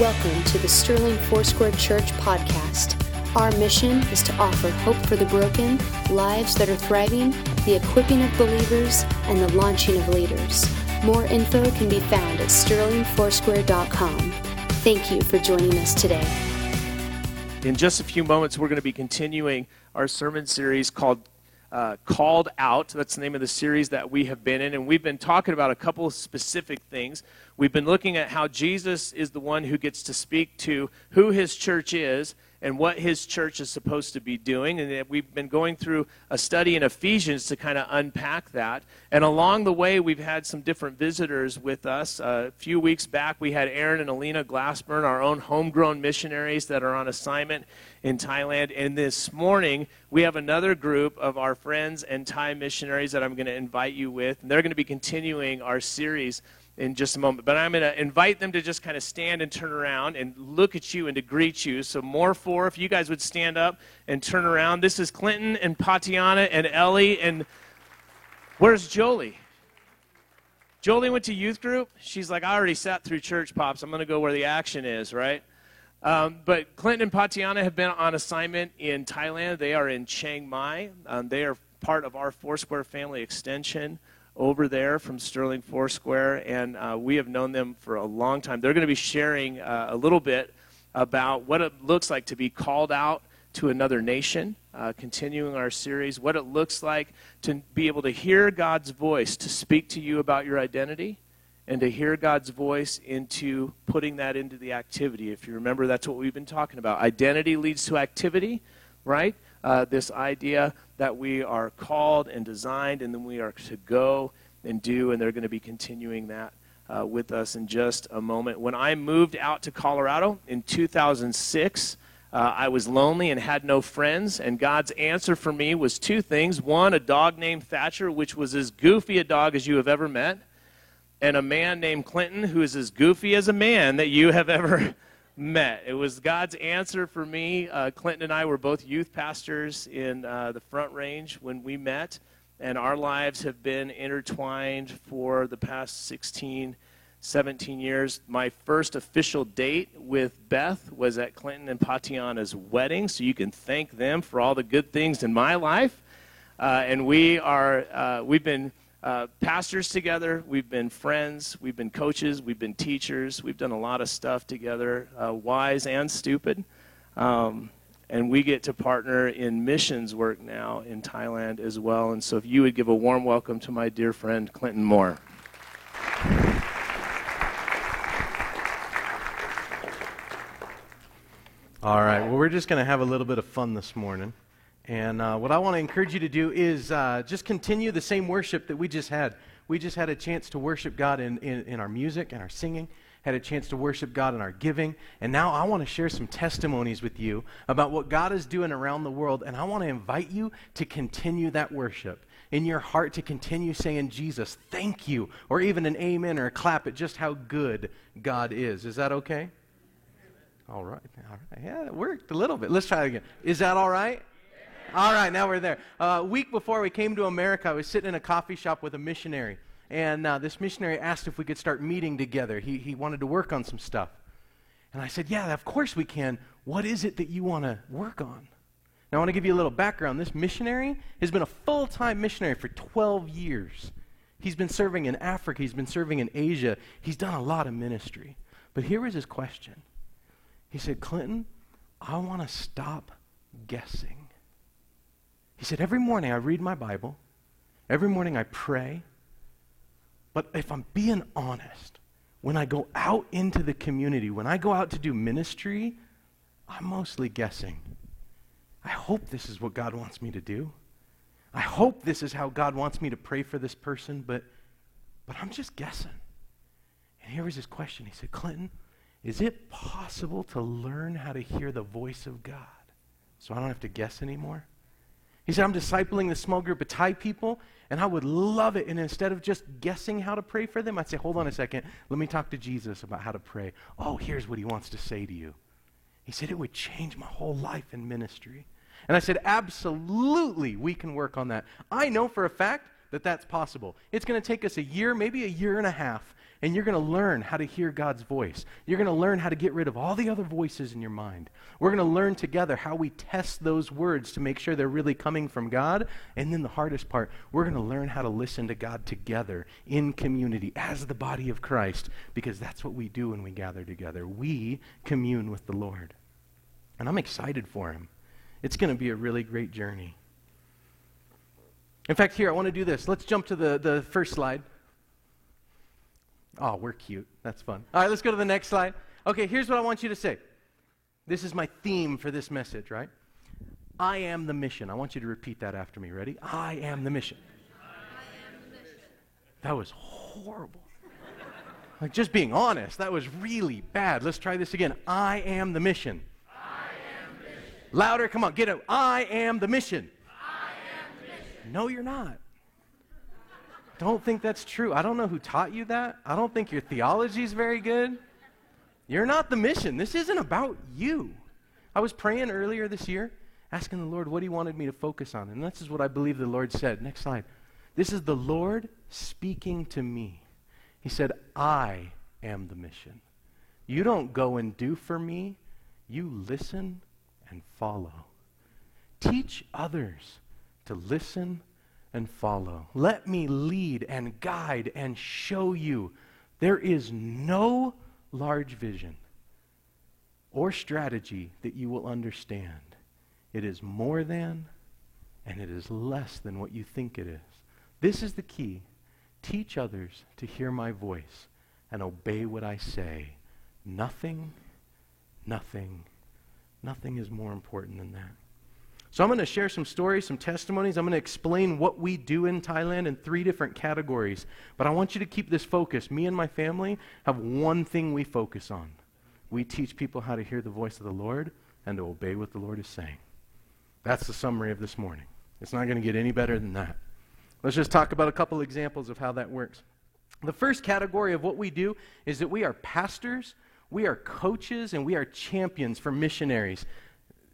Welcome to the Sterling Foursquare Church podcast. Our mission is to offer hope for the broken, lives that are thriving, the equipping of believers, and the launching of leaders. More info can be found at sterlingfoursquare.com. Thank you for joining us today. In just a few moments, we're going to be continuing our sermon series called uh, Called Out. That's the name of the series that we have been in. And we've been talking about a couple of specific things. We've been looking at how Jesus is the one who gets to speak to who his church is and what his church is supposed to be doing. And we've been going through a study in Ephesians to kind of unpack that. And along the way, we've had some different visitors with us. A few weeks back, we had Aaron and Alina Glassburn, our own homegrown missionaries that are on assignment in Thailand. And this morning, we have another group of our friends and Thai missionaries that I'm going to invite you with. And they're going to be continuing our series in just a moment. But I'm going to invite them to just kind of stand and turn around and look at you and to greet you. So, Moore four, if you guys would stand up and turn around. This is Clinton and Patiana and Ellie. And where's Jolie? Jolie went to youth group. She's like, I already sat through church pops. I'm going to go where the action is, right? Um, but Clinton and Patiana have been on assignment in Thailand. They are in Chiang Mai. Um, they are part of our Foursquare family extension over there from Sterling Foursquare, and uh, we have known them for a long time. They're going to be sharing uh, a little bit about what it looks like to be called out to another nation, uh, continuing our series, what it looks like to be able to hear God's voice, to speak to you about your identity, and to hear God's voice into putting that into the activity. If you remember, that's what we've been talking about. Identity leads to activity, right? Uh, this idea that we are called and designed, and then we are to go and do, and they're going to be continuing that uh, with us in just a moment. When I moved out to Colorado in 2006, uh, I was lonely and had no friends, and God's answer for me was two things. One, a dog named Thatcher, which was as goofy a dog as you have ever met, and a man named Clinton, who is as goofy as a man that you have ever met. It was God's answer for me. Uh, Clinton and I were both youth pastors in uh, the Front Range when we met, and our lives have been intertwined for the past 16, 17 years. My first official date with Beth was at Clinton and Patiana's wedding, so you can thank them for all the good things in my life. Uh, and we are, uh, we've been uh, pastors together. We've been friends. We've been coaches. We've been teachers. We've done a lot of stuff together, uh, wise and stupid. Um, and we get to partner in missions work now in Thailand as well. And so, if you would give a warm welcome to my dear friend Clinton Moore. All right. Well, we're just going to have a little bit of fun this morning. And uh, what I want to encourage you to do is uh, just continue the same worship that we just had. We just had a chance to worship God in, in, in, our music and our singing, had a chance to worship God in our giving. And now I want to share some testimonies with you about what God is doing around the world. And I want to invite you to continue that worship in your heart, to continue saying, Jesus, thank you, or even an amen or a clap at just how good God is. Is that okay? All right. All right. Yeah, it worked a little bit. Let's try it again. Is that all right? All right, now we're there. Uh, a week before we came to America, I was sitting in a coffee shop with a missionary. And uh, this missionary asked if we could start meeting together. He, he wanted to work on some stuff. And I said, Yeah, of course we can. What is it that you want to work on? Now, I want to give you a little background. This missionary has been a full time missionary for 12 years. He's been serving in Africa, he's been serving in Asia, he's done a lot of ministry. But here was his question He said, Clinton, I want to stop guessing. He said, Every morning I read my Bible, every morning I pray. But if I'm being honest, when I go out into the community, when I go out to do ministry, I'm mostly guessing. I hope this is what God wants me to do. I hope this is how God wants me to pray for this person, but, but I'm just guessing. And here was his question. He said, Clinton, is it possible to learn how to hear the voice of God so I don't have to guess anymore? He said, I'm discipling this small group of Thai people, and I would love it. And instead of just guessing how to pray for them, I'd say, hold on a second. Let me talk to Jesus about how to pray. Oh, here's what he wants to say to you. He said, it would change my whole life in ministry. And I said, Absolutely, we can work on that. I know for a fact that that's possible. It's going to take us a year, maybe a year and a half, and you're going to learn how to hear God's voice. You're going to learn how to get rid of all the other voices in your mind. We're going to learn together how we test those words to make sure they're really coming from God. And then the hardest part, we're going to learn how to listen to God together in community as the body of Christ, because that's what we do when we gather together. We commune with the Lord. And I'm excited for him. It's going to be a really great journey. In fact, here, I want to do this. Let's jump to the, the first slide. Oh, we're cute. That's fun. All right, let's go to the next slide. Okay, here's what I want you to say. This is my theme for this message, right? I am the mission. I want you to repeat that after me. Ready? I am the mission. Am the mission. That was horrible. like, just being honest, that was really bad. Let's try this again. I am the mission. I am mission. Louder, come on, get it. I am the mission. I am the mission. No, you're not. Don't think that's true. I don't know who taught you that. I don't think your theology is very good. You're not the mission. This isn't about you. I was praying earlier this year, asking the Lord what He wanted me to focus on. And this is what I believe the Lord said. Next slide. This is the Lord speaking to me. He said, I am the mission. You don't go and do for me, you listen and follow. Teach others to listen and follow. Let me lead and guide and show you. There is no large vision or strategy that you will understand. It is more than and it is less than what you think it is. This is the key. Teach others to hear my voice and obey what I say. Nothing, nothing, Nothing is more important than that. So I'm going to share some stories, some testimonies. I'm going to explain what we do in Thailand in three different categories. But I want you to keep this focus. Me and my family have one thing we focus on. We teach people how to hear the voice of the Lord and to obey what the Lord is saying. That's the summary of this morning. It's not going to get any better than that. Let's just talk about a couple examples of how that works. The first category of what we do is that we are pastors we are coaches and we are champions for missionaries.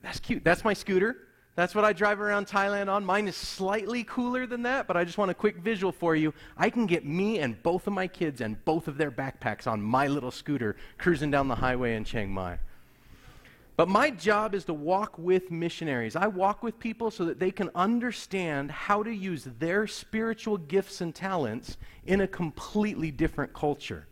That's cute. That's my scooter. That's what I drive around Thailand on. Mine is slightly cooler than that, but I just want a quick visual for you. I can get me and both of my kids and both of their backpacks on my little scooter cruising down the highway in Chiang Mai. But my job is to walk with missionaries. I walk with people so that they can understand how to use their spiritual gifts and talents in a completely different culture.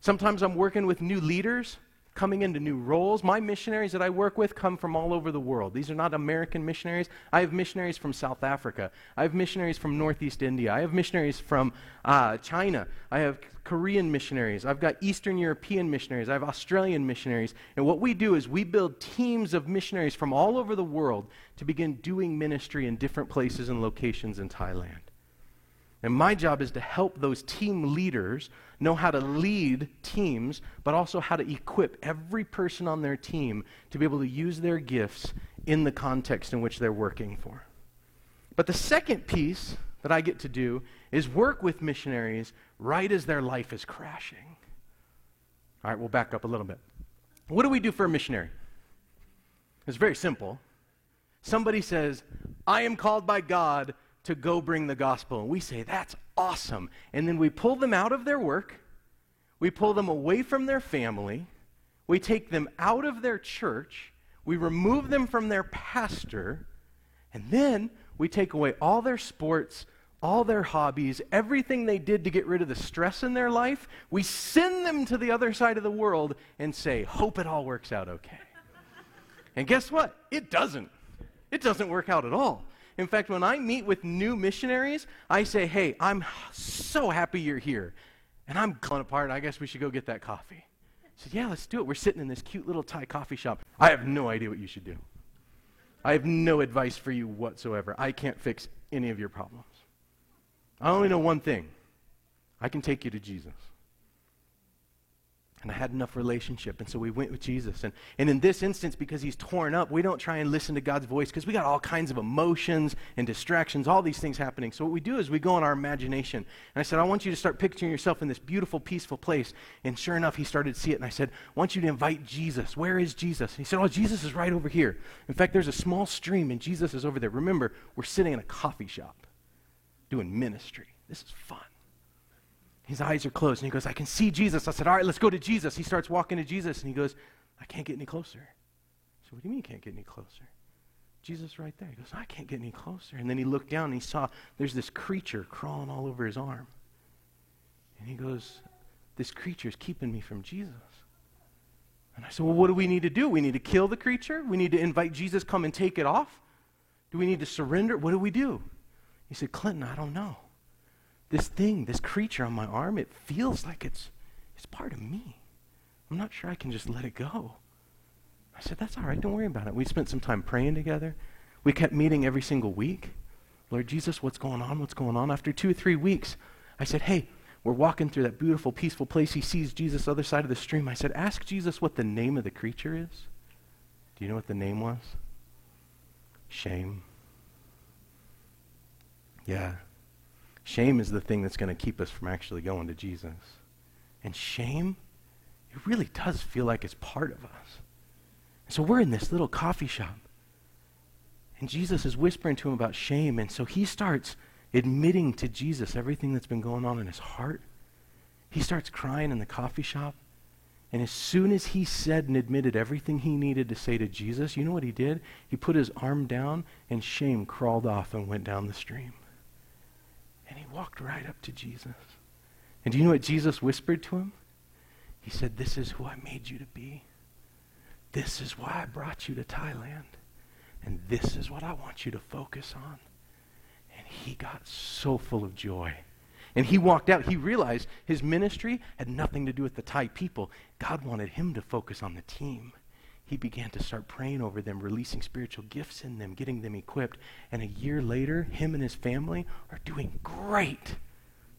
Sometimes I'm working with new leaders coming into new roles. My missionaries that I work with come from all over the world. These are not American missionaries. I have missionaries from South Africa. I have missionaries from Northeast India. I have missionaries from uh, China. I have Korean missionaries. I've got Eastern European missionaries. I have Australian missionaries. And what we do is we build teams of missionaries from all over the world to begin doing ministry in different places and locations in Thailand. And my job is to help those team leaders know how to lead teams, but also how to equip every person on their team to be able to use their gifts in the context in which they're working for. But the second piece that I get to do is work with missionaries right as their life is crashing. All right, we'll back up a little bit. What do we do for a missionary? It's very simple. Somebody says, I am called by God to go bring the gospel. And we say, that's awesome. And then we pull them out of their work, we pull them away from their family, we take them out of their church, we remove them from their pastor, and then we take away all their sports, all their hobbies, everything they did to get rid of the stress in their life. We send them to the other side of the world and say, hope it all works out okay. and guess what? It doesn't. It doesn't work out at all. In fact, when I meet with new missionaries, I say, hey, I'm so happy you're here. And I'm falling apart. I guess we should go get that coffee. I said, yeah, let's do it. We're sitting in this cute little Thai coffee shop. I have no idea what you should do. I have no advice for you whatsoever. I can't fix any of your problems. I only know one thing I can take you to Jesus. And I had enough relationship. And so we went with Jesus. And, and in this instance, because he's torn up, we don't try and listen to God's voice because we got all kinds of emotions and distractions, all these things happening. So what we do is we go in our imagination. And I said, I want you to start picturing yourself in this beautiful, peaceful place. And sure enough, he started to see it. And I said, I want you to invite Jesus. Where is Jesus? And he said, Oh, Jesus is right over here. In fact, there's a small stream, and Jesus is over there. Remember, we're sitting in a coffee shop doing ministry. This is fun. His eyes are closed, and he goes, I can see Jesus. I said, All right, let's go to Jesus. He starts walking to Jesus, and he goes, I can't get any closer. I said, What do you mean you can't get any closer? Jesus right there. He goes, I can't get any closer. And then he looked down and he saw there's this creature crawling all over his arm. And he goes, This creature is keeping me from Jesus. And I said, Well, what do we need to do? We need to kill the creature? We need to invite Jesus come and take it off? Do we need to surrender? What do we do? He said, Clinton, I don't know this thing, this creature on my arm, it feels like it's, it's part of me. I'm not sure I can just let it go. I said, That's all right. Don't worry about it. We spent some time praying together. We kept meeting every single week. Lord Jesus, what's going on? What's going on? After two or three weeks, I said, Hey, we're walking through that beautiful, peaceful place. He sees Jesus other side of the stream. I said, Ask Jesus what the name of the creature is. Do you know what the name was? Shame. Yeah. Shame is the thing that's going to keep us from actually going to Jesus. And shame, it really does feel like it's part of us. So we're in this little coffee shop. And Jesus is whispering to him about shame. And so he starts admitting to Jesus everything that's been going on in his heart. He starts crying in the coffee shop. And as soon as he said and admitted everything he needed to say to Jesus, you know what he did? He put his arm down, and shame crawled off and went down the stream. And he walked right up to Jesus. And do you know what Jesus whispered to him? He said, This is who I made you to be. This is why I brought you to Thailand. And this is what I want you to focus on. And he got so full of joy. And he walked out. He realized his ministry had nothing to do with the Thai people. God wanted him to focus on the team he began to start praying over them, releasing spiritual gifts in them, getting them equipped. And a year later, him and his family are doing great.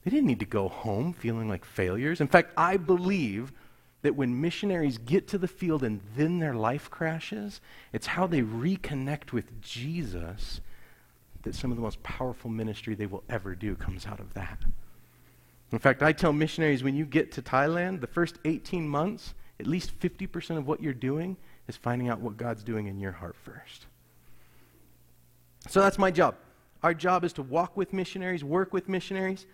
They didn't need to go home feeling like failures. In fact, I believe that when missionaries get to the field and then their life crashes, it's how they reconnect with Jesus that some of the most powerful ministry they will ever do comes out of that. In fact, I tell missionaries when you get to Thailand, the first 18 months, at least 50% of what you're doing is finding out what God's doing in your heart first. So that's my job. Our job is to walk with missionaries, work with missionaries.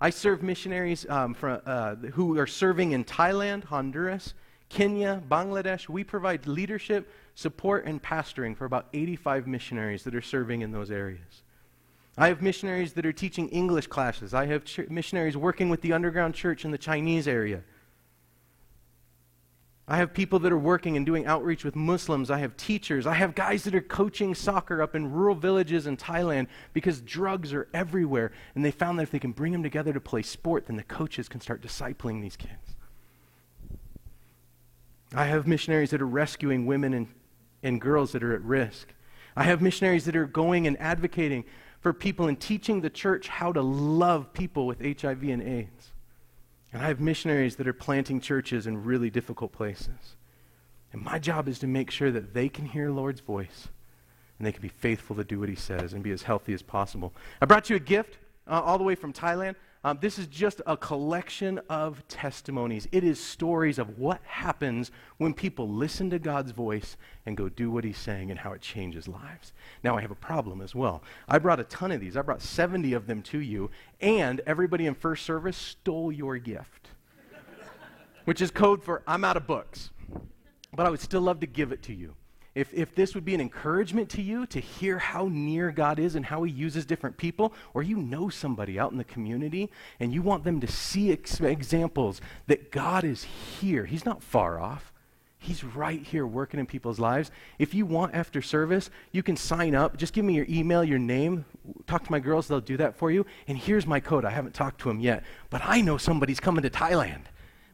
I serve missionaries um, uh, who are serving in Thailand, Honduras, Kenya, Bangladesh. We provide leadership, support, and pastoring for about 85 missionaries that are serving in those areas. I have missionaries that are teaching English classes. I have ch- missionaries working with the underground church in the Chinese area. I have people that are working and doing outreach with Muslims. I have teachers. I have guys that are coaching soccer up in rural villages in Thailand because drugs are everywhere. And they found that if they can bring them together to play sport, then the coaches can start discipling these kids. I have missionaries that are rescuing women and, and girls that are at risk. I have missionaries that are going and advocating for people and teaching the church how to love people with HIV and AIDS. And I have missionaries that are planting churches in really difficult places. And my job is to make sure that they can hear Lord's voice and they can be faithful to do what he says and be as healthy as possible. I brought you a gift uh, all the way from Thailand. Um, this is just a collection of testimonies. It is stories of what happens when people listen to God's voice and go do what He's saying and how it changes lives. Now, I have a problem as well. I brought a ton of these, I brought 70 of them to you, and everybody in first service stole your gift, which is code for I'm out of books. But I would still love to give it to you if, if this would be an encouragement to you to hear how near God is and how He uses different people, or you know somebody out in the community and you want them to see ex- examples that God is here, He's not far off. He's right here working in people's lives. If you want after service, you can sign up. Just give me your email, your name. Talk to my girls, they'll do that for you. And here's my code. I haven't talked to him yet, but I know somebody's coming to Thailand.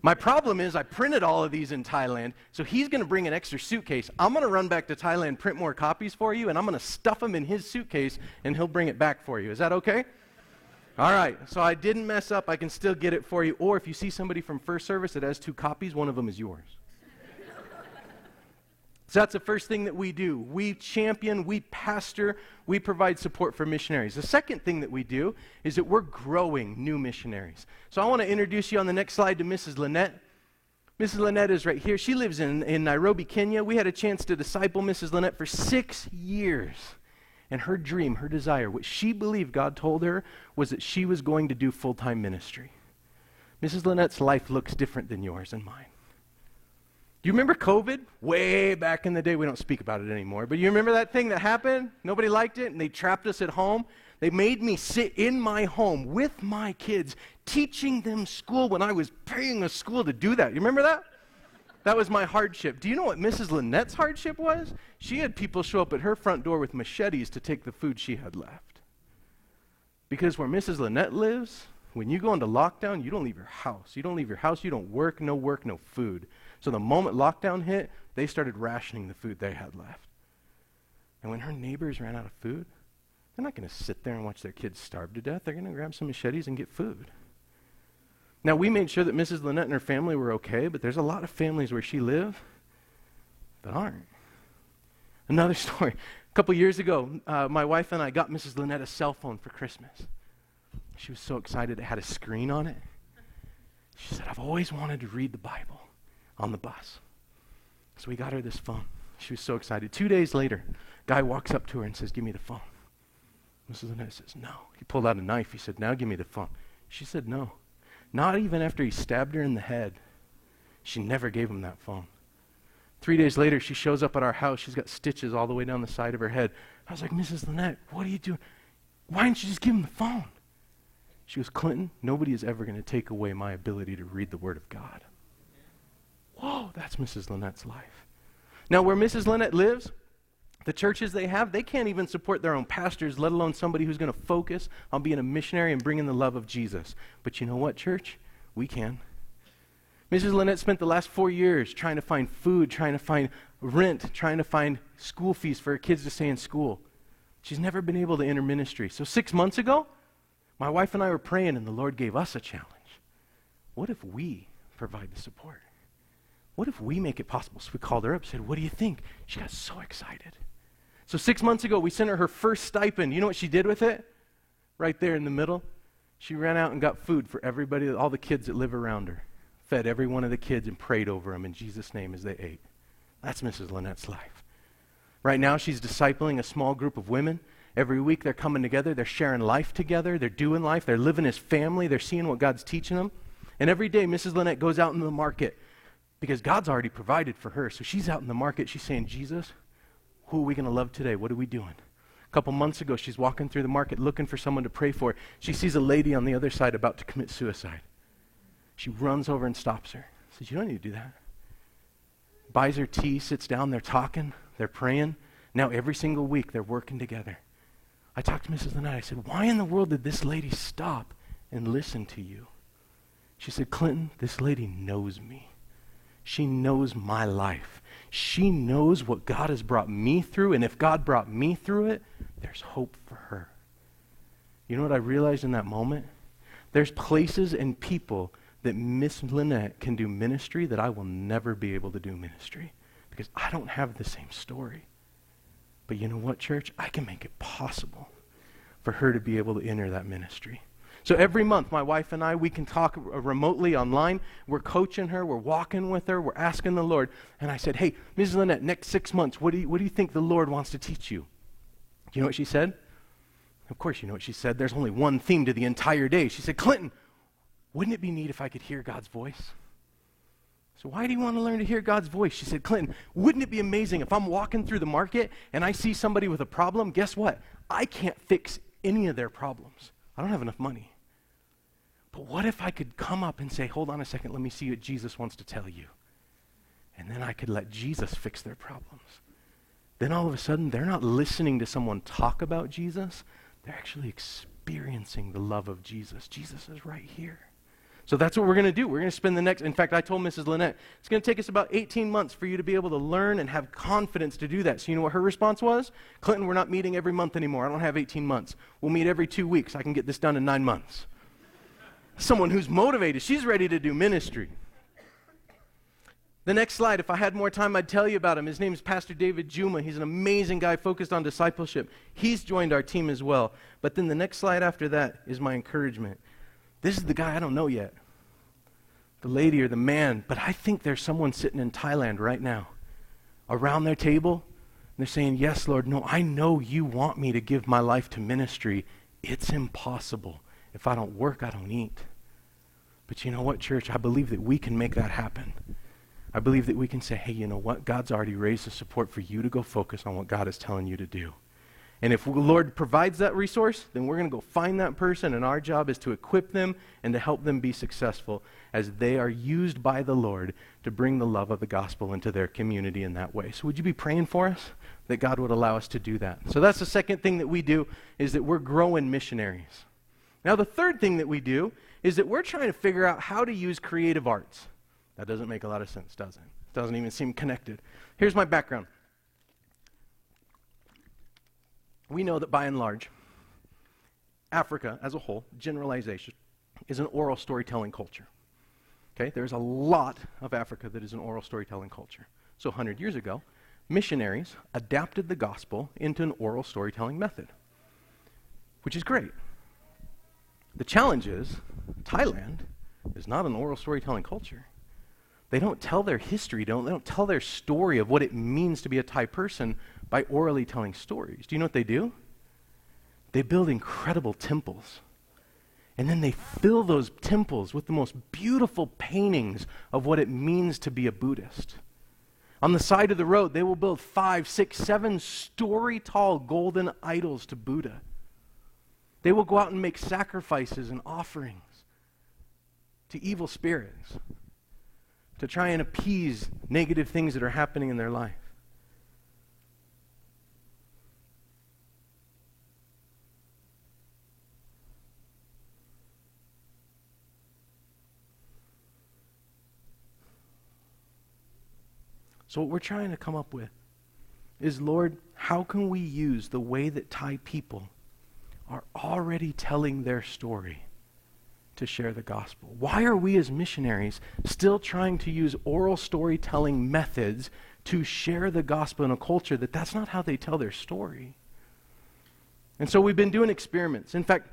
My problem is I printed all of these in Thailand, so he's going to bring an extra suitcase. I'm going to run back to Thailand, print more copies for you, and I'm going to stuff them in his suitcase, and he'll bring it back for you. Is that okay? All right, so I didn't mess up. I can still get it for you. Or if you see somebody from first service that has two copies, one of them is yours. So that's the first thing that we do. We champion, we pastor, we provide support for missionaries. The second thing that we do is that we're growing new missionaries. So I want to introduce you on the next slide to Mrs. Lynette. Mrs. Lynette is right here. She lives in, in Nairobi, Kenya. We had a chance to disciple Mrs. Lynette for six years. And her dream, her desire, what she believed God told her was that she was going to do full time ministry. Mrs. Lynette's life looks different than yours and mine. Do you remember COVID? Way back in the day, we don't speak about it anymore. But you remember that thing that happened? Nobody liked it, and they trapped us at home. They made me sit in my home with my kids, teaching them school when I was paying a school to do that. You remember that? That was my hardship. Do you know what Mrs. Lynette's hardship was? She had people show up at her front door with machetes to take the food she had left. Because where Mrs. Lynette lives, when you go into lockdown, you don't leave your house. You don't leave your house, you don't work, no work, no food. So the moment lockdown hit, they started rationing the food they had left. And when her neighbors ran out of food, they're not going to sit there and watch their kids starve to death. They're going to grab some machetes and get food. Now, we made sure that Mrs. Lynette and her family were okay, but there's a lot of families where she lived that aren't. Another story. A couple years ago, uh, my wife and I got Mrs. Lynette a cell phone for Christmas. She was so excited it had a screen on it. She said, I've always wanted to read the Bible on the bus. So we got her this phone. She was so excited. Two days later, guy walks up to her and says, Give me the phone. Mrs. Lynette says, No. He pulled out a knife. He said, Now give me the phone. She said, No. Not even after he stabbed her in the head. She never gave him that phone. Three days later, she shows up at our house. She's got stitches all the way down the side of her head. I was like, Mrs. Lynette, what are you doing? Why didn't you just give him the phone? She goes, Clinton, nobody is ever going to take away my ability to read the Word of God. Whoa, that's Mrs. Lynette's life. Now, where Mrs. Lynette lives, the churches they have, they can't even support their own pastors, let alone somebody who's going to focus on being a missionary and bringing the love of Jesus. But you know what, church? We can. Mrs. Lynette spent the last four years trying to find food, trying to find rent, trying to find school fees for her kids to stay in school. She's never been able to enter ministry. So, six months ago, my wife and I were praying, and the Lord gave us a challenge. What if we provide the support? What if we make it possible? So we called her up, and said, What do you think? She got so excited. So six months ago, we sent her her first stipend. You know what she did with it? Right there in the middle. She ran out and got food for everybody, all the kids that live around her. Fed every one of the kids and prayed over them in Jesus' name as they ate. That's Mrs. Lynette's life. Right now, she's discipling a small group of women. Every week, they're coming together. They're sharing life together. They're doing life. They're living as family. They're seeing what God's teaching them. And every day, Mrs. Lynette goes out into the market because God's already provided for her. So she's out in the market. She's saying, Jesus, who are we going to love today? What are we doing? A couple months ago, she's walking through the market looking for someone to pray for. She sees a lady on the other side about to commit suicide. She runs over and stops her. Says, You don't need to do that. Buys her tea, sits down, they're talking, they're praying. Now, every single week, they're working together. I talked to Mrs. Lynette. I said, Why in the world did this lady stop and listen to you? She said, Clinton, this lady knows me. She knows my life. She knows what God has brought me through, and if God brought me through it, there's hope for her. You know what I realized in that moment? There's places and people that Miss Lynette can do ministry that I will never be able to do ministry because I don't have the same story. But you know what, church? I can make it possible for her to be able to enter that ministry. So every month, my wife and I, we can talk remotely online. We're coaching her, we're walking with her, we're asking the Lord. And I said, Hey, Mrs. Lynette, next six months, what do, you, what do you think the Lord wants to teach you? Do you know what she said? Of course, you know what she said. There's only one theme to the entire day. She said, Clinton, wouldn't it be neat if I could hear God's voice? So, why do you want to learn to hear God's voice? She said, Clinton, wouldn't it be amazing if I'm walking through the market and I see somebody with a problem? Guess what? I can't fix any of their problems. I don't have enough money. But what if I could come up and say, hold on a second, let me see what Jesus wants to tell you? And then I could let Jesus fix their problems. Then all of a sudden, they're not listening to someone talk about Jesus, they're actually experiencing the love of Jesus. Jesus is right here. So that's what we're going to do. We're going to spend the next, in fact, I told Mrs. Lynette, it's going to take us about 18 months for you to be able to learn and have confidence to do that. So you know what her response was? Clinton, we're not meeting every month anymore. I don't have 18 months. We'll meet every two weeks. I can get this done in nine months. Someone who's motivated, she's ready to do ministry. The next slide, if I had more time, I'd tell you about him. His name is Pastor David Juma. He's an amazing guy focused on discipleship. He's joined our team as well. But then the next slide after that is my encouragement. This is the guy I don't know yet, the lady or the man, but I think there's someone sitting in Thailand right now around their table. And they're saying, Yes, Lord, no, I know you want me to give my life to ministry. It's impossible. If I don't work, I don't eat. But you know what, church? I believe that we can make that happen. I believe that we can say, hey, you know what? God's already raised the support for you to go focus on what God is telling you to do. And if the Lord provides that resource, then we're going to go find that person, and our job is to equip them and to help them be successful as they are used by the Lord to bring the love of the gospel into their community in that way. So would you be praying for us that God would allow us to do that? So that's the second thing that we do is that we're growing missionaries. Now the third thing that we do is that we're trying to figure out how to use creative arts. That doesn't make a lot of sense, does it? It doesn't even seem connected. Here's my background. We know that by and large, Africa as a whole, generalization, is an oral storytelling culture. Okay, there's a lot of Africa that is an oral storytelling culture. So 100 years ago, missionaries adapted the gospel into an oral storytelling method, which is great. The challenge is Thailand is not an oral storytelling culture. They don't tell their history, don't, they don't tell their story of what it means to be a Thai person by orally telling stories. Do you know what they do? They build incredible temples. And then they fill those temples with the most beautiful paintings of what it means to be a Buddhist. On the side of the road, they will build five, six, seven story tall golden idols to Buddha. They will go out and make sacrifices and offerings to evil spirits to try and appease negative things that are happening in their life. So, what we're trying to come up with is Lord, how can we use the way that Thai people are already telling their story to share the gospel? Why are we as missionaries still trying to use oral storytelling methods to share the gospel in a culture that that's not how they tell their story? And so we've been doing experiments. In fact,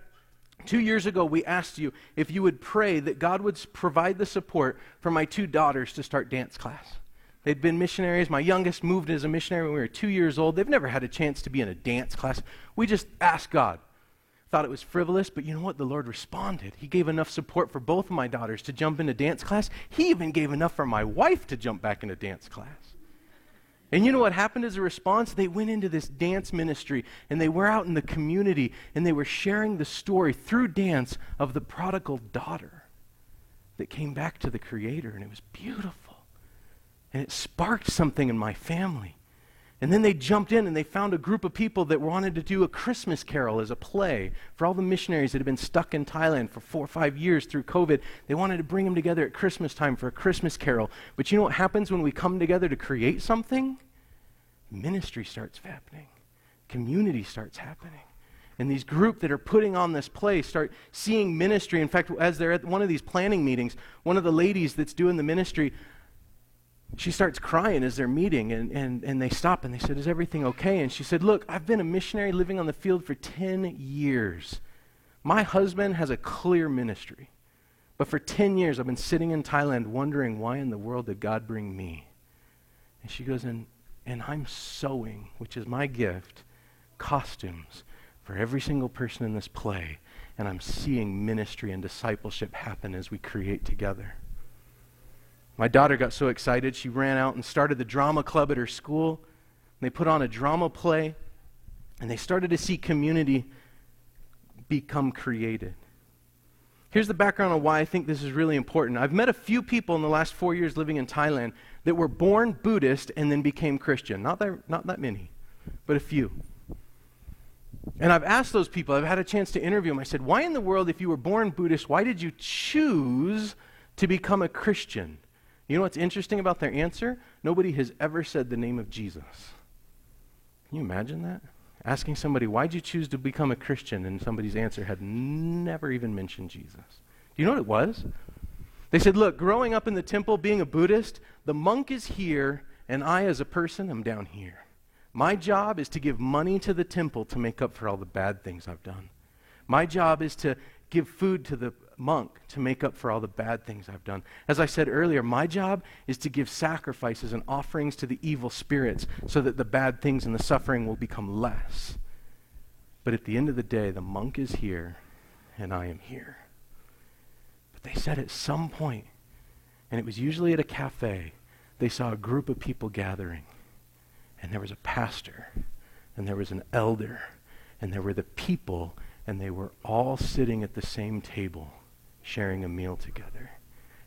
Two years ago, we asked you if you would pray that God would provide the support for my two daughters to start dance class. They'd been missionaries. My youngest moved as a missionary when we were two years old. They've never had a chance to be in a dance class. We just asked God, thought it was frivolous, but you know what? The Lord responded. He gave enough support for both of my daughters to jump into dance class. He even gave enough for my wife to jump back into dance class. And you know what happened as a response? They went into this dance ministry and they were out in the community and they were sharing the story through dance of the prodigal daughter that came back to the Creator. And it was beautiful. And it sparked something in my family. And then they jumped in and they found a group of people that wanted to do a Christmas carol as a play for all the missionaries that had been stuck in Thailand for four or five years through COVID. They wanted to bring them together at Christmas time for a Christmas carol. But you know what happens when we come together to create something? Ministry starts happening, community starts happening. And these group that are putting on this play start seeing ministry. In fact, as they're at one of these planning meetings, one of the ladies that's doing the ministry she starts crying as they're meeting, and, and, and they stop and they said, Is everything okay? And she said, Look, I've been a missionary living on the field for 10 years. My husband has a clear ministry. But for 10 years, I've been sitting in Thailand wondering why in the world did God bring me? And she goes, And, and I'm sewing, which is my gift, costumes for every single person in this play. And I'm seeing ministry and discipleship happen as we create together. My daughter got so excited, she ran out and started the drama club at her school. They put on a drama play, and they started to see community become created. Here's the background on why I think this is really important. I've met a few people in the last four years living in Thailand that were born Buddhist and then became Christian. Not that, not that many, but a few. And I've asked those people, I've had a chance to interview them. I said, Why in the world, if you were born Buddhist, why did you choose to become a Christian? You know what's interesting about their answer? Nobody has ever said the name of Jesus. Can you imagine that? Asking somebody, Why'd you choose to become a Christian? And somebody's answer had never even mentioned Jesus. Do you know what it was? They said, Look, growing up in the temple, being a Buddhist, the monk is here, and I, as a person, am down here. My job is to give money to the temple to make up for all the bad things I've done. My job is to give food to the monk to make up for all the bad things I've done. As I said earlier, my job is to give sacrifices and offerings to the evil spirits so that the bad things and the suffering will become less. But at the end of the day, the monk is here and I am here. But they said at some point, and it was usually at a cafe, they saw a group of people gathering and there was a pastor, and there was an elder, and there were the people, and they were all sitting at the same table, sharing a meal together.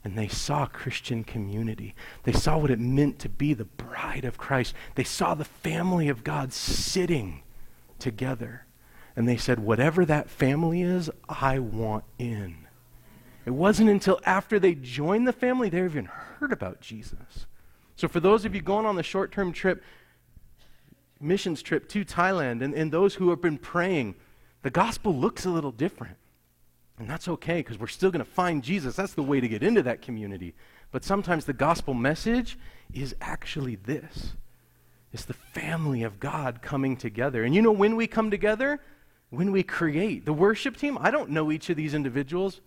And they saw Christian community. They saw what it meant to be the bride of Christ. They saw the family of God sitting together. And they said, Whatever that family is, I want in. It wasn't until after they joined the family they even heard about Jesus. So, for those of you going on the short term trip, missions trip to Thailand and, and those who have been praying, the gospel looks a little different. And that's okay because we're still going to find Jesus. That's the way to get into that community. But sometimes the gospel message is actually this it's the family of God coming together. And you know when we come together? When we create. The worship team, I don't know each of these individuals,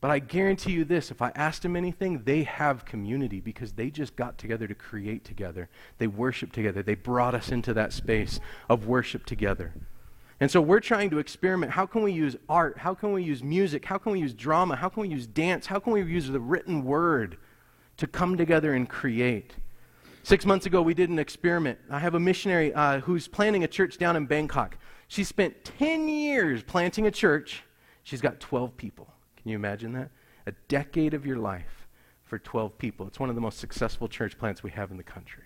but I guarantee you this if I asked them anything, they have community because they just got together to create together. They worship together. They brought us into that space of worship together. And so we're trying to experiment. How can we use art? How can we use music? How can we use drama? How can we use dance? How can we use the written word to come together and create? Six months ago, we did an experiment. I have a missionary uh, who's planting a church down in Bangkok. She spent 10 years planting a church. She's got 12 people. Can you imagine that? A decade of your life for 12 people. It's one of the most successful church plants we have in the country.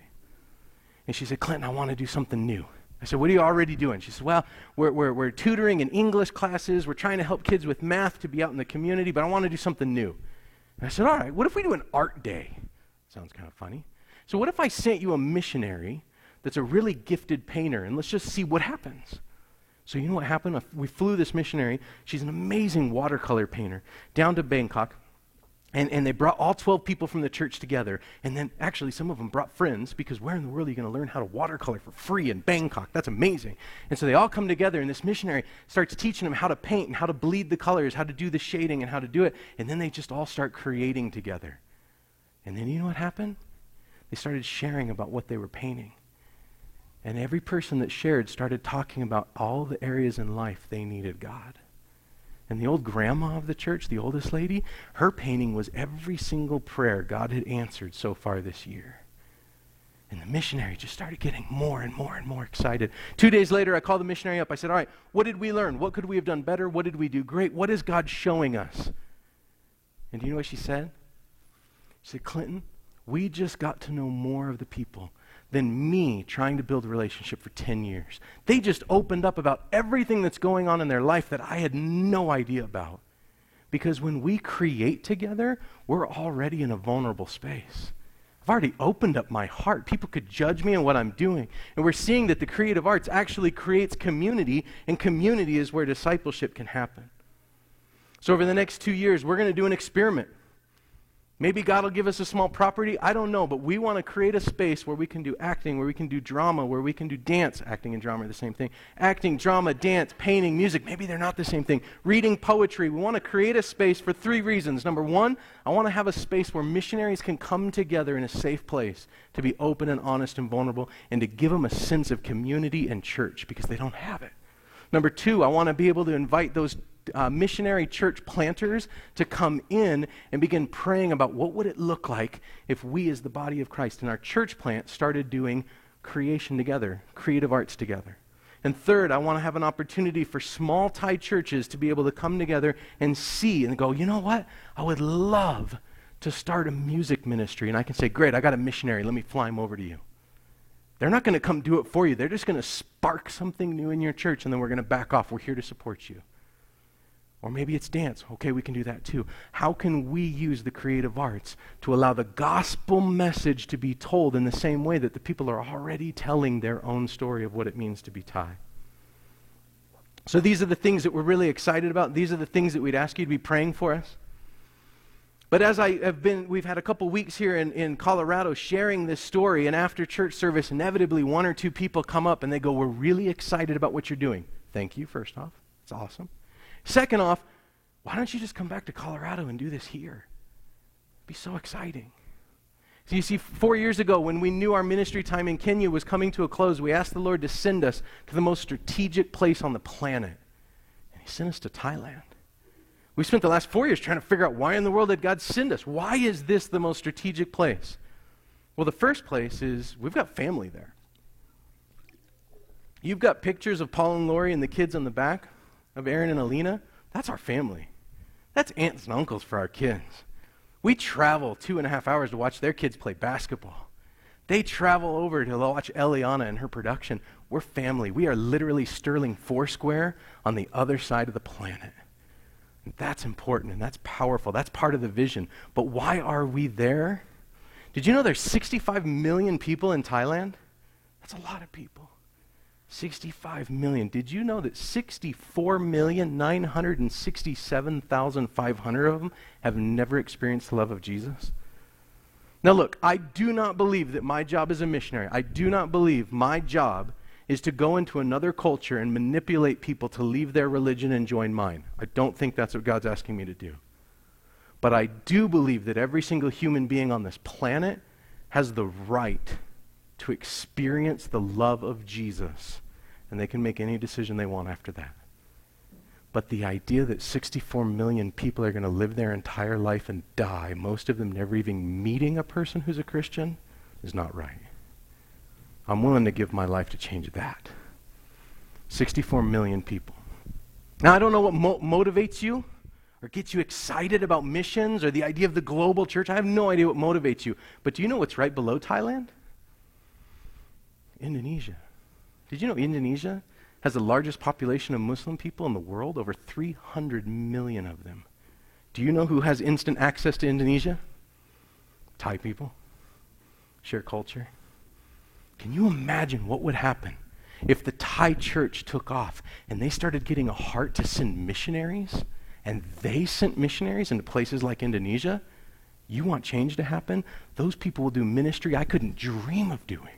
And she said, Clinton, I want to do something new. I said, What are you already doing? She said, Well, we're, we're, we're tutoring in English classes. We're trying to help kids with math to be out in the community, but I want to do something new. And I said, All right, what if we do an art day? Sounds kind of funny. So, what if I sent you a missionary that's a really gifted painter, and let's just see what happens? So, you know what happened? We flew this missionary. She's an amazing watercolor painter down to Bangkok. And, and they brought all 12 people from the church together. And then, actually, some of them brought friends because where in the world are you going to learn how to watercolor for free in Bangkok? That's amazing. And so they all come together, and this missionary starts teaching them how to paint and how to bleed the colors, how to do the shading, and how to do it. And then they just all start creating together. And then, you know what happened? They started sharing about what they were painting. And every person that shared started talking about all the areas in life they needed God. And the old grandma of the church, the oldest lady, her painting was every single prayer God had answered so far this year. And the missionary just started getting more and more and more excited. Two days later, I called the missionary up. I said, All right, what did we learn? What could we have done better? What did we do great? What is God showing us? And do you know what she said? She said, Clinton, we just got to know more of the people than me trying to build a relationship for 10 years. They just opened up about everything that's going on in their life that I had no idea about. Because when we create together, we're already in a vulnerable space. I've already opened up my heart. People could judge me and what I'm doing. And we're seeing that the creative arts actually creates community, and community is where discipleship can happen. So, over the next two years, we're going to do an experiment. Maybe God will give us a small property. I don't know. But we want to create a space where we can do acting, where we can do drama, where we can do dance. Acting and drama are the same thing. Acting, drama, dance, painting, music. Maybe they're not the same thing. Reading, poetry. We want to create a space for three reasons. Number one, I want to have a space where missionaries can come together in a safe place to be open and honest and vulnerable and to give them a sense of community and church because they don't have it. Number two, I want to be able to invite those uh, missionary church planters to come in and begin praying about what would it look like if we as the body of Christ in our church plant started doing creation together, creative arts together. And third, I want to have an opportunity for small Thai churches to be able to come together and see and go, you know what? I would love to start a music ministry. And I can say, great, I got a missionary. Let me fly him over to you. They're not going to come do it for you. They're just going to spark something new in your church, and then we're going to back off. We're here to support you. Or maybe it's dance. Okay, we can do that too. How can we use the creative arts to allow the gospel message to be told in the same way that the people are already telling their own story of what it means to be Thai? So these are the things that we're really excited about. These are the things that we'd ask you to be praying for us. But as I have been, we've had a couple weeks here in, in Colorado sharing this story, and after church service, inevitably one or two people come up and they go, We're really excited about what you're doing. Thank you, first off. It's awesome. Second off, why don't you just come back to Colorado and do this here? It'd be so exciting. So you see, four years ago, when we knew our ministry time in Kenya was coming to a close, we asked the Lord to send us to the most strategic place on the planet. And He sent us to Thailand. We spent the last four years trying to figure out why in the world did God send us? Why is this the most strategic place? Well, the first place is we've got family there. You've got pictures of Paul and Lori and the kids on the back of Aaron and Alina. That's our family. That's aunts and uncles for our kids. We travel two and a half hours to watch their kids play basketball. They travel over to watch Eliana and her production. We're family. We are literally Sterling Foursquare on the other side of the planet. That's important and that's powerful. That's part of the vision. But why are we there? Did you know there's 65 million people in Thailand? That's a lot of people. 65 million. Did you know that 64,967,500 of them have never experienced the love of Jesus? Now, look, I do not believe that my job as a missionary, I do not believe my job is to go into another culture and manipulate people to leave their religion and join mine. I don't think that's what God's asking me to do. But I do believe that every single human being on this planet has the right to experience the love of Jesus, and they can make any decision they want after that. But the idea that 64 million people are going to live their entire life and die, most of them never even meeting a person who's a Christian, is not right. I'm willing to give my life to change that. 64 million people. Now, I don't know what mo- motivates you or gets you excited about missions or the idea of the global church. I have no idea what motivates you. But do you know what's right below Thailand? Indonesia. Did you know Indonesia has the largest population of Muslim people in the world? Over 300 million of them. Do you know who has instant access to Indonesia? Thai people. Share culture. Can you imagine what would happen if the Thai church took off and they started getting a heart to send missionaries and they sent missionaries into places like Indonesia? You want change to happen? Those people will do ministry I couldn't dream of doing.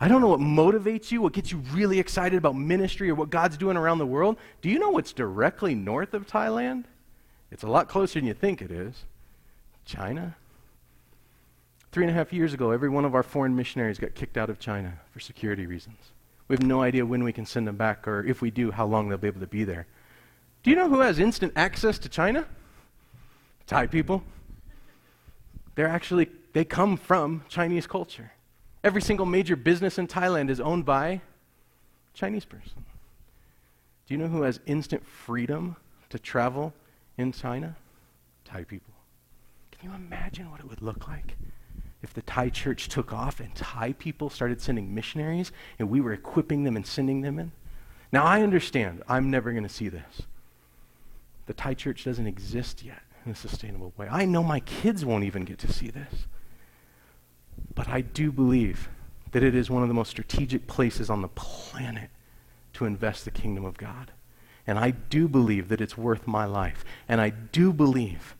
I don't know what motivates you, what gets you really excited about ministry or what God's doing around the world. Do you know what's directly north of Thailand? It's a lot closer than you think it is. China. Three and a half years ago, every one of our foreign missionaries got kicked out of China for security reasons. We have no idea when we can send them back, or if we do, how long they'll be able to be there. Do you know who has instant access to China? Thai people. They're actually, they come from Chinese culture. Every single major business in Thailand is owned by Chinese person. Do you know who has instant freedom to travel in China? Thai people. Can you imagine what it would look like if the Thai church took off and Thai people started sending missionaries and we were equipping them and sending them in? Now, I understand I'm never going to see this. The Thai church doesn't exist yet in a sustainable way. I know my kids won't even get to see this. But I do believe that it is one of the most strategic places on the planet to invest the kingdom of God. And I do believe that it's worth my life. And I do believe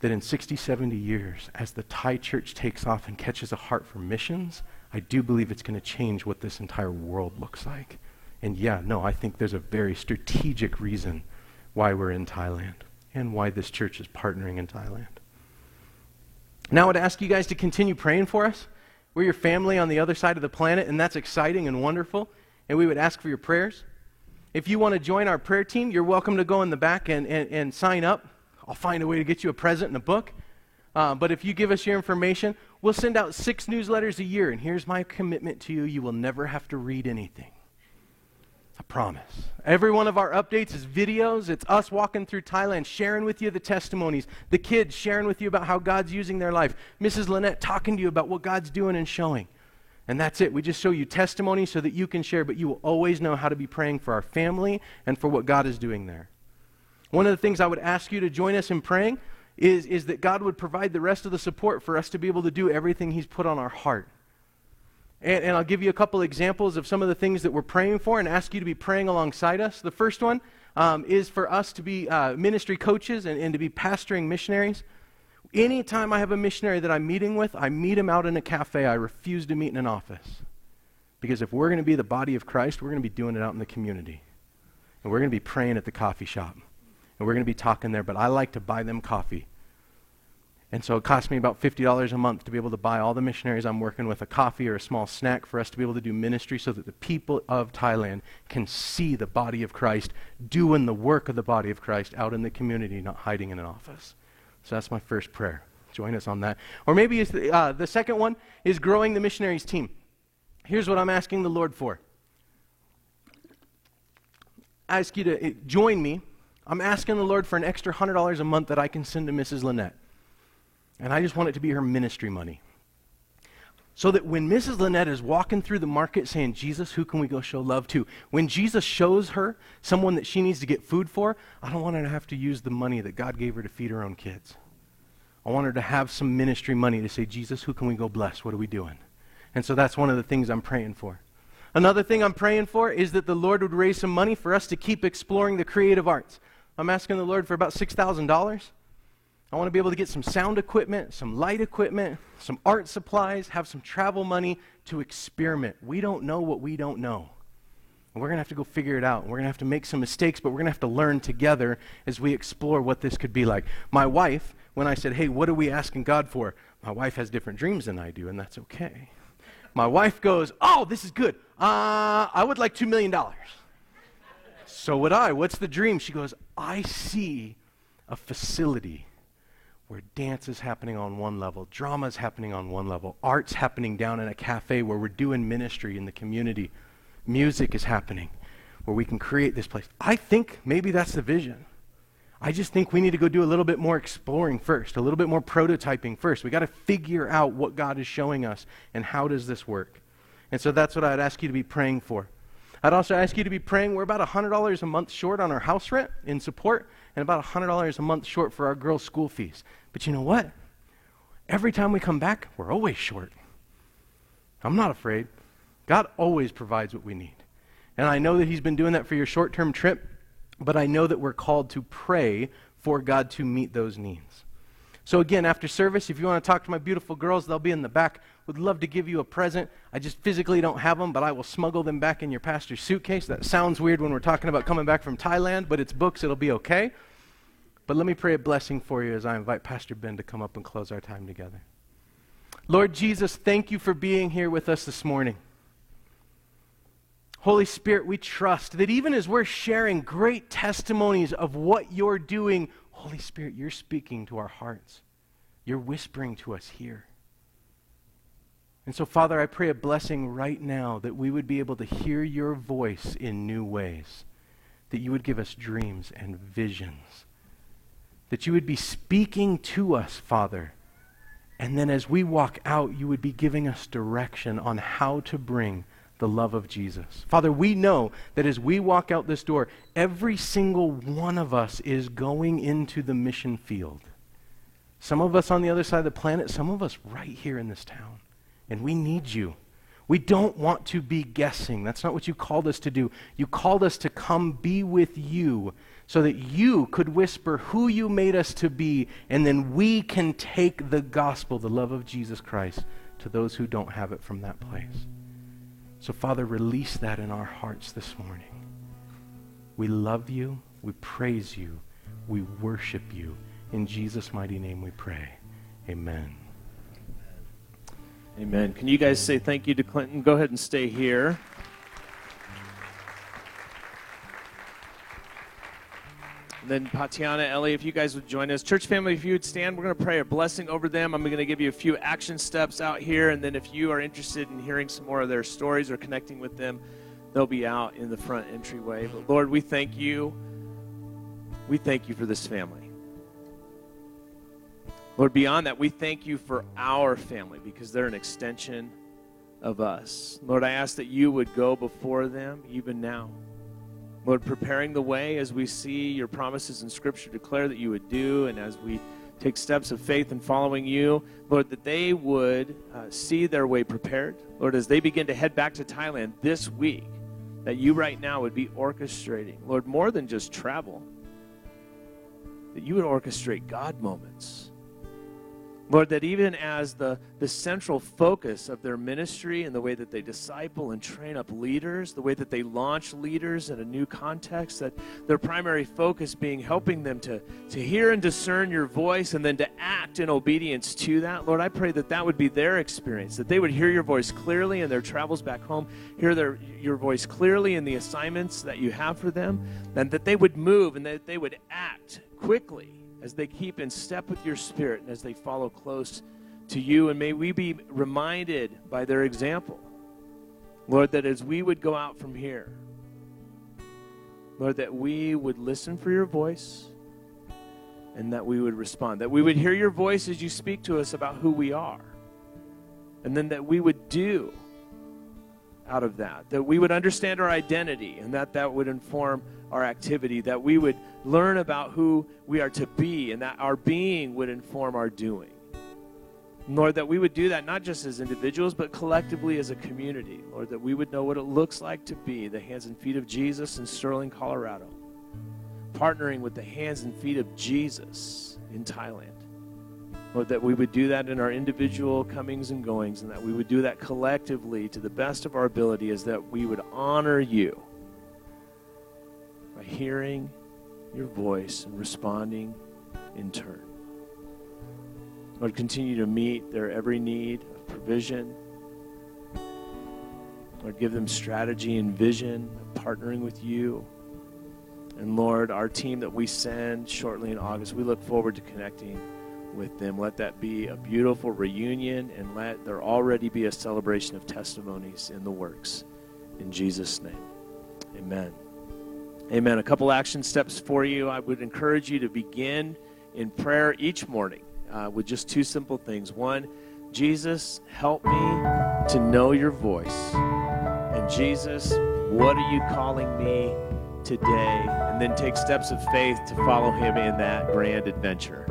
that in 60, 70 years, as the Thai church takes off and catches a heart for missions, I do believe it's going to change what this entire world looks like. And yeah, no, I think there's a very strategic reason why we're in Thailand and why this church is partnering in Thailand. Now, I would ask you guys to continue praying for us. We're your family on the other side of the planet, and that's exciting and wonderful. And we would ask for your prayers. If you want to join our prayer team, you're welcome to go in the back and, and, and sign up. I'll find a way to get you a present and a book. Uh, but if you give us your information, we'll send out six newsletters a year. And here's my commitment to you you will never have to read anything. Promise. Every one of our updates is videos. It's us walking through Thailand, sharing with you the testimonies, the kids sharing with you about how God's using their life, Mrs. Lynette talking to you about what God's doing and showing. And that's it. We just show you testimony so that you can share, but you will always know how to be praying for our family and for what God is doing there. One of the things I would ask you to join us in praying is, is that God would provide the rest of the support for us to be able to do everything He's put on our heart. And, and I'll give you a couple examples of some of the things that we're praying for and ask you to be praying alongside us. The first one um, is for us to be uh, ministry coaches and, and to be pastoring missionaries. Anytime I have a missionary that I'm meeting with, I meet him out in a cafe. I refuse to meet in an office. Because if we're going to be the body of Christ, we're going to be doing it out in the community. And we're going to be praying at the coffee shop. And we're going to be talking there, but I like to buy them coffee. And so it costs me about $50 a month to be able to buy all the missionaries I'm working with a coffee or a small snack for us to be able to do ministry so that the people of Thailand can see the body of Christ doing the work of the body of Christ out in the community, not hiding in an office. So that's my first prayer. Join us on that. Or maybe uh, the second one is growing the missionaries team. Here's what I'm asking the Lord for. I ask you to uh, join me. I'm asking the Lord for an extra $100 a month that I can send to Mrs. Lynette. And I just want it to be her ministry money. So that when Mrs. Lynette is walking through the market saying, Jesus, who can we go show love to? When Jesus shows her someone that she needs to get food for, I don't want her to have to use the money that God gave her to feed her own kids. I want her to have some ministry money to say, Jesus, who can we go bless? What are we doing? And so that's one of the things I'm praying for. Another thing I'm praying for is that the Lord would raise some money for us to keep exploring the creative arts. I'm asking the Lord for about $6,000 I want to be able to get some sound equipment, some light equipment, some art supplies, have some travel money to experiment. We don't know what we don't know. And we're going to have to go figure it out. We're going to have to make some mistakes, but we're going to have to learn together as we explore what this could be like. My wife, when I said, hey, what are we asking God for? My wife has different dreams than I do, and that's okay. My wife goes, oh, this is good. Uh, I would like $2 million. so would I. What's the dream? She goes, I see a facility where dance is happening on one level, drama is happening on one level, art's happening down in a cafe where we're doing ministry in the community, music is happening where we can create this place. I think maybe that's the vision. I just think we need to go do a little bit more exploring first, a little bit more prototyping first. We got to figure out what God is showing us and how does this work. And so that's what I'd ask you to be praying for. I'd also ask you to be praying. We're about $100 a month short on our house rent in support and about $100 a month short for our girls' school fees. But you know what? Every time we come back, we're always short. I'm not afraid. God always provides what we need. And I know that He's been doing that for your short term trip, but I know that we're called to pray for God to meet those needs. So, again, after service, if you want to talk to my beautiful girls, they'll be in the back. Would love to give you a present. I just physically don't have them, but I will smuggle them back in your pastor's suitcase. That sounds weird when we're talking about coming back from Thailand, but it's books, it'll be okay. But let me pray a blessing for you as I invite Pastor Ben to come up and close our time together. Lord Jesus, thank you for being here with us this morning. Holy Spirit, we trust that even as we're sharing great testimonies of what you're doing, Holy Spirit, you're speaking to our hearts. You're whispering to us here. And so, Father, I pray a blessing right now that we would be able to hear your voice in new ways, that you would give us dreams and visions that you would be speaking to us, Father. And then as we walk out, you would be giving us direction on how to bring the love of Jesus. Father, we know that as we walk out this door, every single one of us is going into the mission field. Some of us on the other side of the planet, some of us right here in this town. And we need you. We don't want to be guessing. That's not what you called us to do. You called us to come be with you so that you could whisper who you made us to be, and then we can take the gospel, the love of Jesus Christ, to those who don't have it from that place. So, Father, release that in our hearts this morning. We love you, we praise you, we worship you. In Jesus' mighty name we pray. Amen. Amen. Can you guys say thank you to Clinton? Go ahead and stay here. And then Patiana, Ellie, if you guys would join us. Church family, if you would stand, we're going to pray a blessing over them. I'm going to give you a few action steps out here. And then if you are interested in hearing some more of their stories or connecting with them, they'll be out in the front entryway. But Lord, we thank you. We thank you for this family. Lord, beyond that, we thank you for our family because they're an extension of us. Lord, I ask that you would go before them even now. Lord, preparing the way as we see your promises in Scripture declare that you would do, and as we take steps of faith in following you, Lord, that they would uh, see their way prepared. Lord, as they begin to head back to Thailand this week, that you right now would be orchestrating, Lord, more than just travel, that you would orchestrate God moments Lord, that even as the, the central focus of their ministry and the way that they disciple and train up leaders, the way that they launch leaders in a new context, that their primary focus being helping them to, to hear and discern your voice and then to act in obedience to that. Lord, I pray that that would be their experience, that they would hear your voice clearly in their travels back home, hear their, your voice clearly in the assignments that you have for them, and that they would move and that they would act quickly as they keep in step with your spirit and as they follow close to you. And may we be reminded by their example, Lord, that as we would go out from here, Lord, that we would listen for your voice and that we would respond, that we would hear your voice as you speak to us about who we are, and then that we would do out of that, that we would understand our identity and that that would inform our activity, that we would learn about who we are to be, and that our being would inform our doing. Lord, that we would do that not just as individuals, but collectively as a community. Lord, that we would know what it looks like to be the hands and feet of Jesus in Sterling, Colorado, partnering with the hands and feet of Jesus in Thailand. Lord, that we would do that in our individual comings and goings, and that we would do that collectively to the best of our ability, is that we would honor you by hearing your voice and responding in turn. Lord, continue to meet their every need of provision. Lord, give them strategy and vision of partnering with you. And Lord, our team that we send shortly in August, we look forward to connecting with them. Let that be a beautiful reunion and let there already be a celebration of testimonies in the works. In Jesus' name, amen. Amen. A couple action steps for you. I would encourage you to begin in prayer each morning uh, with just two simple things. One, Jesus, help me to know your voice. And Jesus, what are you calling me today? And then take steps of faith to follow him in that grand adventure.